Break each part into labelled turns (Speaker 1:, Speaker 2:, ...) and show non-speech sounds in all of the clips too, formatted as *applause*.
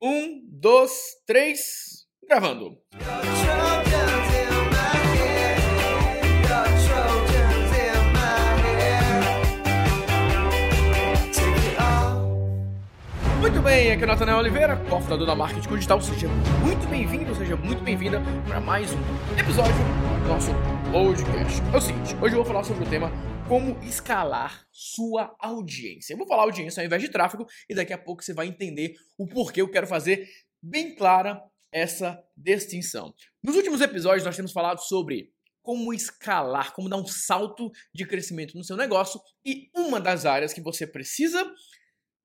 Speaker 1: Um, dois, três, gravando. Muito bem, aqui é o Nathanael Oliveira, cofundador da Marketing Digital. Seja muito bem-vindo, seja muito bem-vinda para mais um episódio do nosso podcast. É o seguinte, hoje eu vou falar sobre o tema como escalar sua audiência. Eu vou falar audiência ao invés de tráfego e daqui a pouco você vai entender o porquê eu quero fazer bem clara essa distinção. Nos últimos episódios nós temos falado sobre como escalar, como dar um salto de crescimento no seu negócio e uma das áreas que você precisa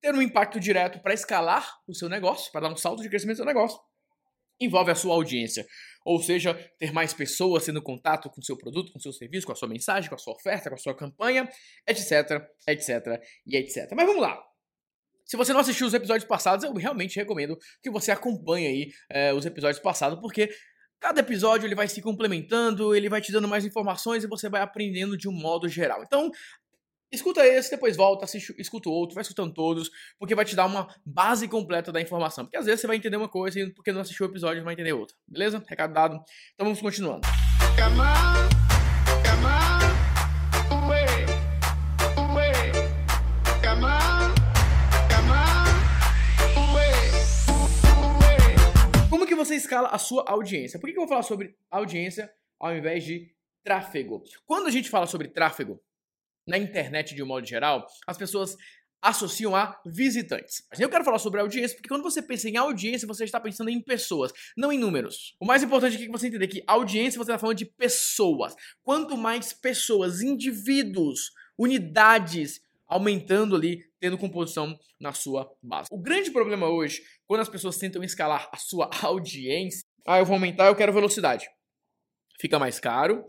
Speaker 1: ter um impacto direto para escalar o seu negócio, para dar um salto de crescimento no seu negócio, envolve a sua audiência. Ou seja, ter mais pessoas tendo contato com seu produto, com seu serviço, com a sua mensagem, com a sua oferta, com a sua campanha, etc, etc e etc. Mas vamos lá. Se você não assistiu os episódios passados, eu realmente recomendo que você acompanhe aí é, os episódios passados, porque cada episódio ele vai se complementando, ele vai te dando mais informações e você vai aprendendo de um modo geral. Então, Escuta esse, depois volta, assiste, escuta o outro, vai escutando todos, porque vai te dar uma base completa da informação. Porque às vezes você vai entender uma coisa e porque não assistiu o episódio você vai entender outra. Beleza? Recado dado. Então vamos continuando. Come on, come on, away, away. Come on, come on, away, Como que você escala a sua audiência? Por que eu vou falar sobre audiência ao invés de tráfego? Quando a gente fala sobre tráfego, na internet de um modo geral, as pessoas associam a visitantes. Mas eu quero falar sobre audiência, porque quando você pensa em audiência, você está pensando em pessoas, não em números. O mais importante aqui é que você entender que audiência você está falando de pessoas. Quanto mais pessoas, indivíduos, unidades aumentando ali, tendo composição na sua base. O grande problema hoje, quando as pessoas tentam escalar a sua *laughs* audiência, ah, eu vou aumentar, eu quero velocidade. Fica mais caro,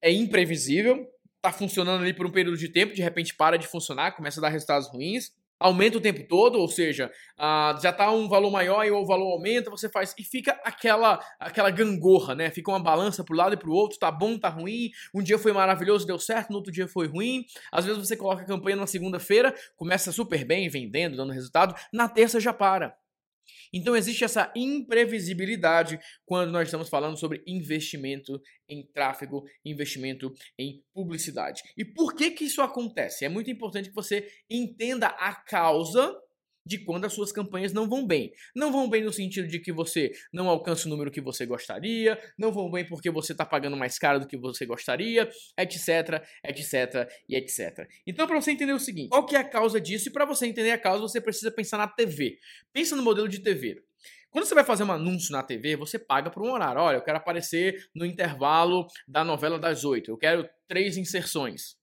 Speaker 1: é imprevisível, tá funcionando ali por um período de tempo, de repente para de funcionar, começa a dar resultados ruins, aumenta o tempo todo, ou seja, uh, já tá um valor maior e o valor aumenta, você faz e fica aquela aquela gangorra, né? Fica uma balança pro lado e pro outro, tá bom, tá ruim. Um dia foi maravilhoso, deu certo, no outro dia foi ruim. Às vezes você coloca a campanha na segunda-feira, começa super bem, vendendo, dando resultado, na terça já para. Então existe essa imprevisibilidade quando nós estamos falando sobre investimento em tráfego, investimento em publicidade. E por que que isso acontece? É muito importante que você entenda a causa de quando as suas campanhas não vão bem. Não vão bem no sentido de que você não alcança o número que você gostaria, não vão bem porque você está pagando mais caro do que você gostaria, etc, etc e etc. Então, para você entender o seguinte, qual que é a causa disso? E para você entender a causa, você precisa pensar na TV. Pensa no modelo de TV. Quando você vai fazer um anúncio na TV, você paga por um horário. Olha, eu quero aparecer no intervalo da novela das oito. Eu quero três inserções.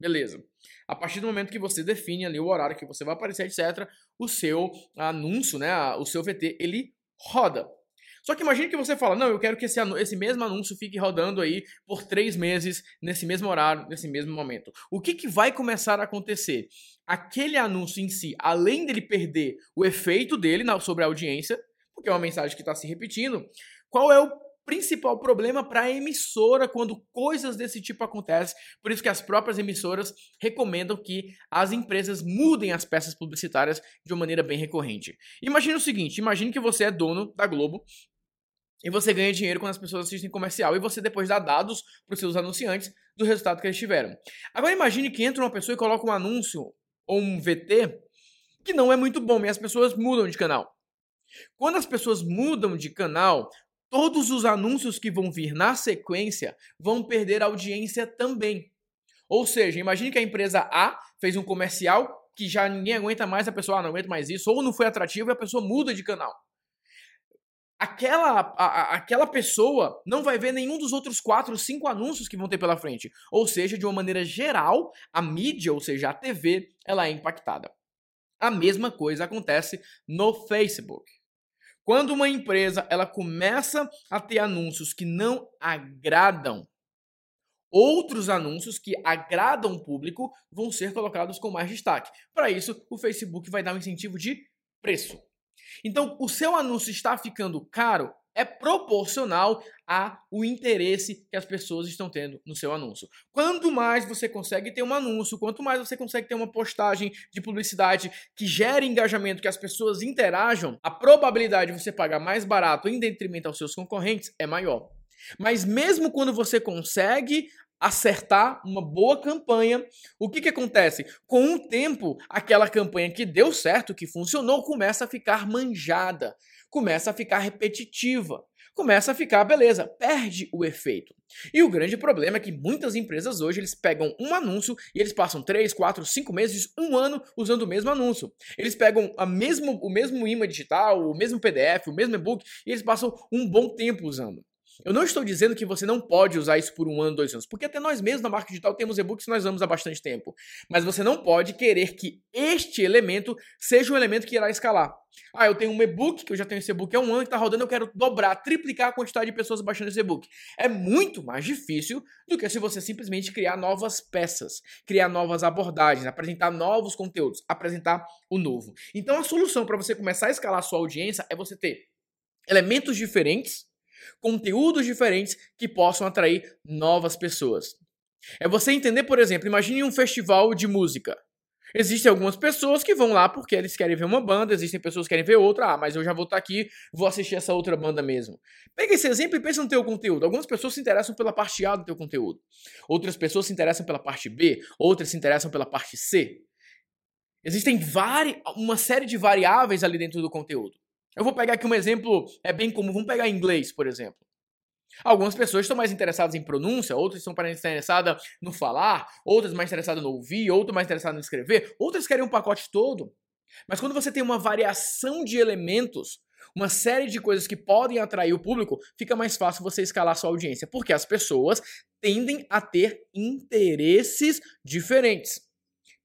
Speaker 1: Beleza. A partir do momento que você define ali o horário que você vai aparecer, etc., o seu anúncio, né, o seu VT, ele roda. Só que imagine que você fala, não, eu quero que esse, esse mesmo anúncio fique rodando aí por três meses, nesse mesmo horário, nesse mesmo momento. O que, que vai começar a acontecer? Aquele anúncio em si, além dele perder o efeito dele na, sobre a audiência, porque é uma mensagem que está se repetindo, qual é o principal problema para a emissora quando coisas desse tipo acontecem. Por isso que as próprias emissoras recomendam que as empresas mudem as peças publicitárias de uma maneira bem recorrente. Imagine o seguinte, imagine que você é dono da Globo e você ganha dinheiro quando as pessoas assistem comercial e você depois dá dados para os seus anunciantes do resultado que eles tiveram. Agora imagine que entra uma pessoa e coloca um anúncio ou um VT que não é muito bom e as pessoas mudam de canal. Quando as pessoas mudam de canal, todos os anúncios que vão vir na sequência vão perder audiência também. Ou seja, imagine que a empresa A fez um comercial que já ninguém aguenta mais, a pessoa ah, não aguenta mais isso, ou não foi atrativo e a pessoa muda de canal. Aquela, a, a, aquela pessoa não vai ver nenhum dos outros quatro, cinco anúncios que vão ter pela frente. Ou seja, de uma maneira geral, a mídia, ou seja, a TV, ela é impactada. A mesma coisa acontece no Facebook. Quando uma empresa ela começa a ter anúncios que não agradam, outros anúncios que agradam o público vão ser colocados com mais destaque. Para isso, o Facebook vai dar um incentivo de preço. Então, o seu anúncio está ficando caro, é proporcional ao interesse que as pessoas estão tendo no seu anúncio. Quanto mais você consegue ter um anúncio, quanto mais você consegue ter uma postagem de publicidade que gere engajamento, que as pessoas interajam, a probabilidade de você pagar mais barato em detrimento aos seus concorrentes é maior. Mas mesmo quando você consegue acertar uma boa campanha, o que, que acontece? Com o tempo, aquela campanha que deu certo, que funcionou, começa a ficar manjada, começa a ficar repetitiva, começa a ficar, beleza, perde o efeito. E o grande problema é que muitas empresas hoje eles pegam um anúncio e eles passam 3, 4, 5 meses, um ano usando o mesmo anúncio. Eles pegam a mesmo, o mesmo imã digital, o mesmo PDF, o mesmo e-book e eles passam um bom tempo usando. Eu não estou dizendo que você não pode usar isso por um ano, dois anos, porque até nós mesmos na marca digital temos e-books que nós usamos há bastante tempo. Mas você não pode querer que este elemento seja um elemento que irá escalar. Ah, eu tenho um e-book, que eu já tenho esse e-book há um ano que está rodando, eu quero dobrar, triplicar a quantidade de pessoas baixando esse e-book. É muito mais difícil do que se você simplesmente criar novas peças, criar novas abordagens, apresentar novos conteúdos, apresentar o novo. Então a solução para você começar a escalar a sua audiência é você ter elementos diferentes conteúdos diferentes que possam atrair novas pessoas. É você entender, por exemplo, imagine um festival de música. Existem algumas pessoas que vão lá porque eles querem ver uma banda, existem pessoas que querem ver outra, ah, mas eu já vou estar aqui, vou assistir essa outra banda mesmo. Pega esse exemplo e pensa no teu conteúdo. Algumas pessoas se interessam pela parte A do teu conteúdo. Outras pessoas se interessam pela parte B, outras se interessam pela parte C. Existem uma série de variáveis ali dentro do conteúdo. Eu vou pegar aqui um exemplo, é bem comum, vamos pegar inglês, por exemplo. Algumas pessoas estão mais interessadas em pronúncia, outras estão mais interessadas no falar, outras mais interessadas no ouvir, outras mais interessadas no escrever, outras querem um pacote todo. Mas quando você tem uma variação de elementos, uma série de coisas que podem atrair o público, fica mais fácil você escalar sua audiência, porque as pessoas tendem a ter interesses diferentes.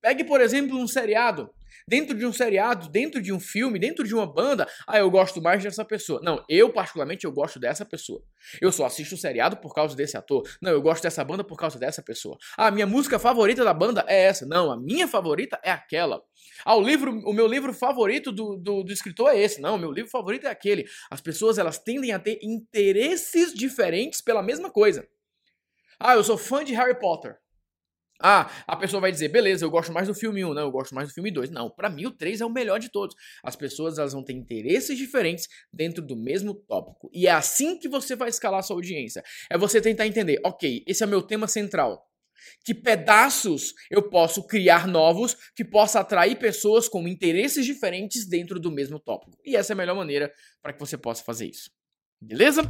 Speaker 1: Pegue, por exemplo, um seriado dentro de um seriado, dentro de um filme, dentro de uma banda, ah, eu gosto mais dessa pessoa. Não, eu particularmente eu gosto dessa pessoa. Eu só assisto o seriado por causa desse ator. Não, eu gosto dessa banda por causa dessa pessoa. Ah, minha música favorita da banda é essa. Não, a minha favorita é aquela. Ah, o livro, o meu livro favorito do, do, do escritor é esse. Não, o meu livro favorito é aquele. As pessoas elas tendem a ter interesses diferentes pela mesma coisa. Ah, eu sou fã de Harry Potter. Ah, a pessoa vai dizer, beleza, eu gosto mais do filme 1, não, eu gosto mais do filme 2. Não, para mim o 3 é o melhor de todos. As pessoas elas vão ter interesses diferentes dentro do mesmo tópico. E é assim que você vai escalar sua audiência. É você tentar entender, ok, esse é o meu tema central. Que pedaços eu posso criar novos que possa atrair pessoas com interesses diferentes dentro do mesmo tópico. E essa é a melhor maneira para que você possa fazer isso. Beleza?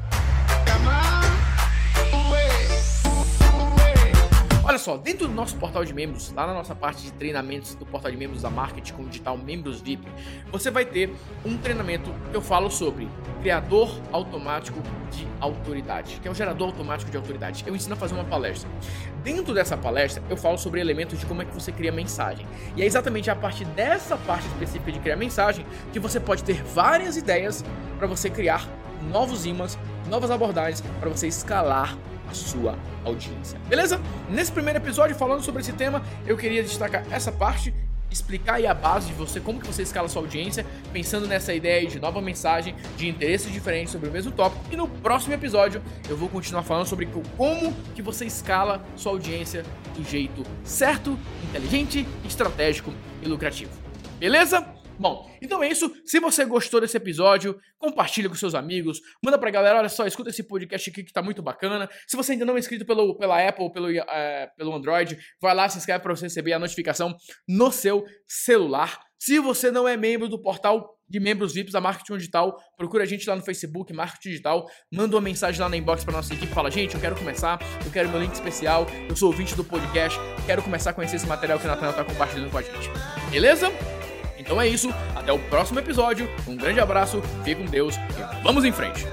Speaker 1: Olha só, dentro do nosso portal de membros, lá na nossa parte de treinamentos do portal de membros da Marketing com Digital Membros VIP, você vai ter um treinamento que eu falo sobre criador automático de autoridade, que é um gerador automático de autoridade. Eu ensino a fazer uma palestra. Dentro dessa palestra, eu falo sobre elementos de como é que você cria mensagem. E é exatamente a partir dessa parte específica de criar mensagem que você pode ter várias ideias para você criar novos imãs, novas abordagens para você escalar a sua audiência. Beleza? Nesse primeiro episódio, falando sobre esse tema, eu queria destacar essa parte explicar aí a base de você, como que você escala sua audiência, pensando nessa ideia de nova mensagem, de interesses diferentes sobre o mesmo tópico. E no próximo episódio eu vou continuar falando sobre como que você escala sua audiência do jeito certo, inteligente, estratégico e lucrativo. Beleza? Bom, então é isso. Se você gostou desse episódio, compartilha com seus amigos, manda pra galera, olha só, escuta esse podcast aqui que tá muito bacana. Se você ainda não é inscrito pelo, pela Apple pelo, é, pelo Android, vai lá, se inscreve para você receber a notificação no seu celular. Se você não é membro do portal de membros VIPs da Marketing Digital, procura a gente lá no Facebook, Marketing Digital, manda uma mensagem lá na inbox pra nossa equipe, fala, gente, eu quero começar, eu quero meu link especial, eu sou ouvinte do podcast, quero começar a conhecer esse material que o Nathanael tá compartilhando com a gente. Beleza? Então é isso, até o próximo episódio. Um grande abraço, fique com Deus e vamos em frente.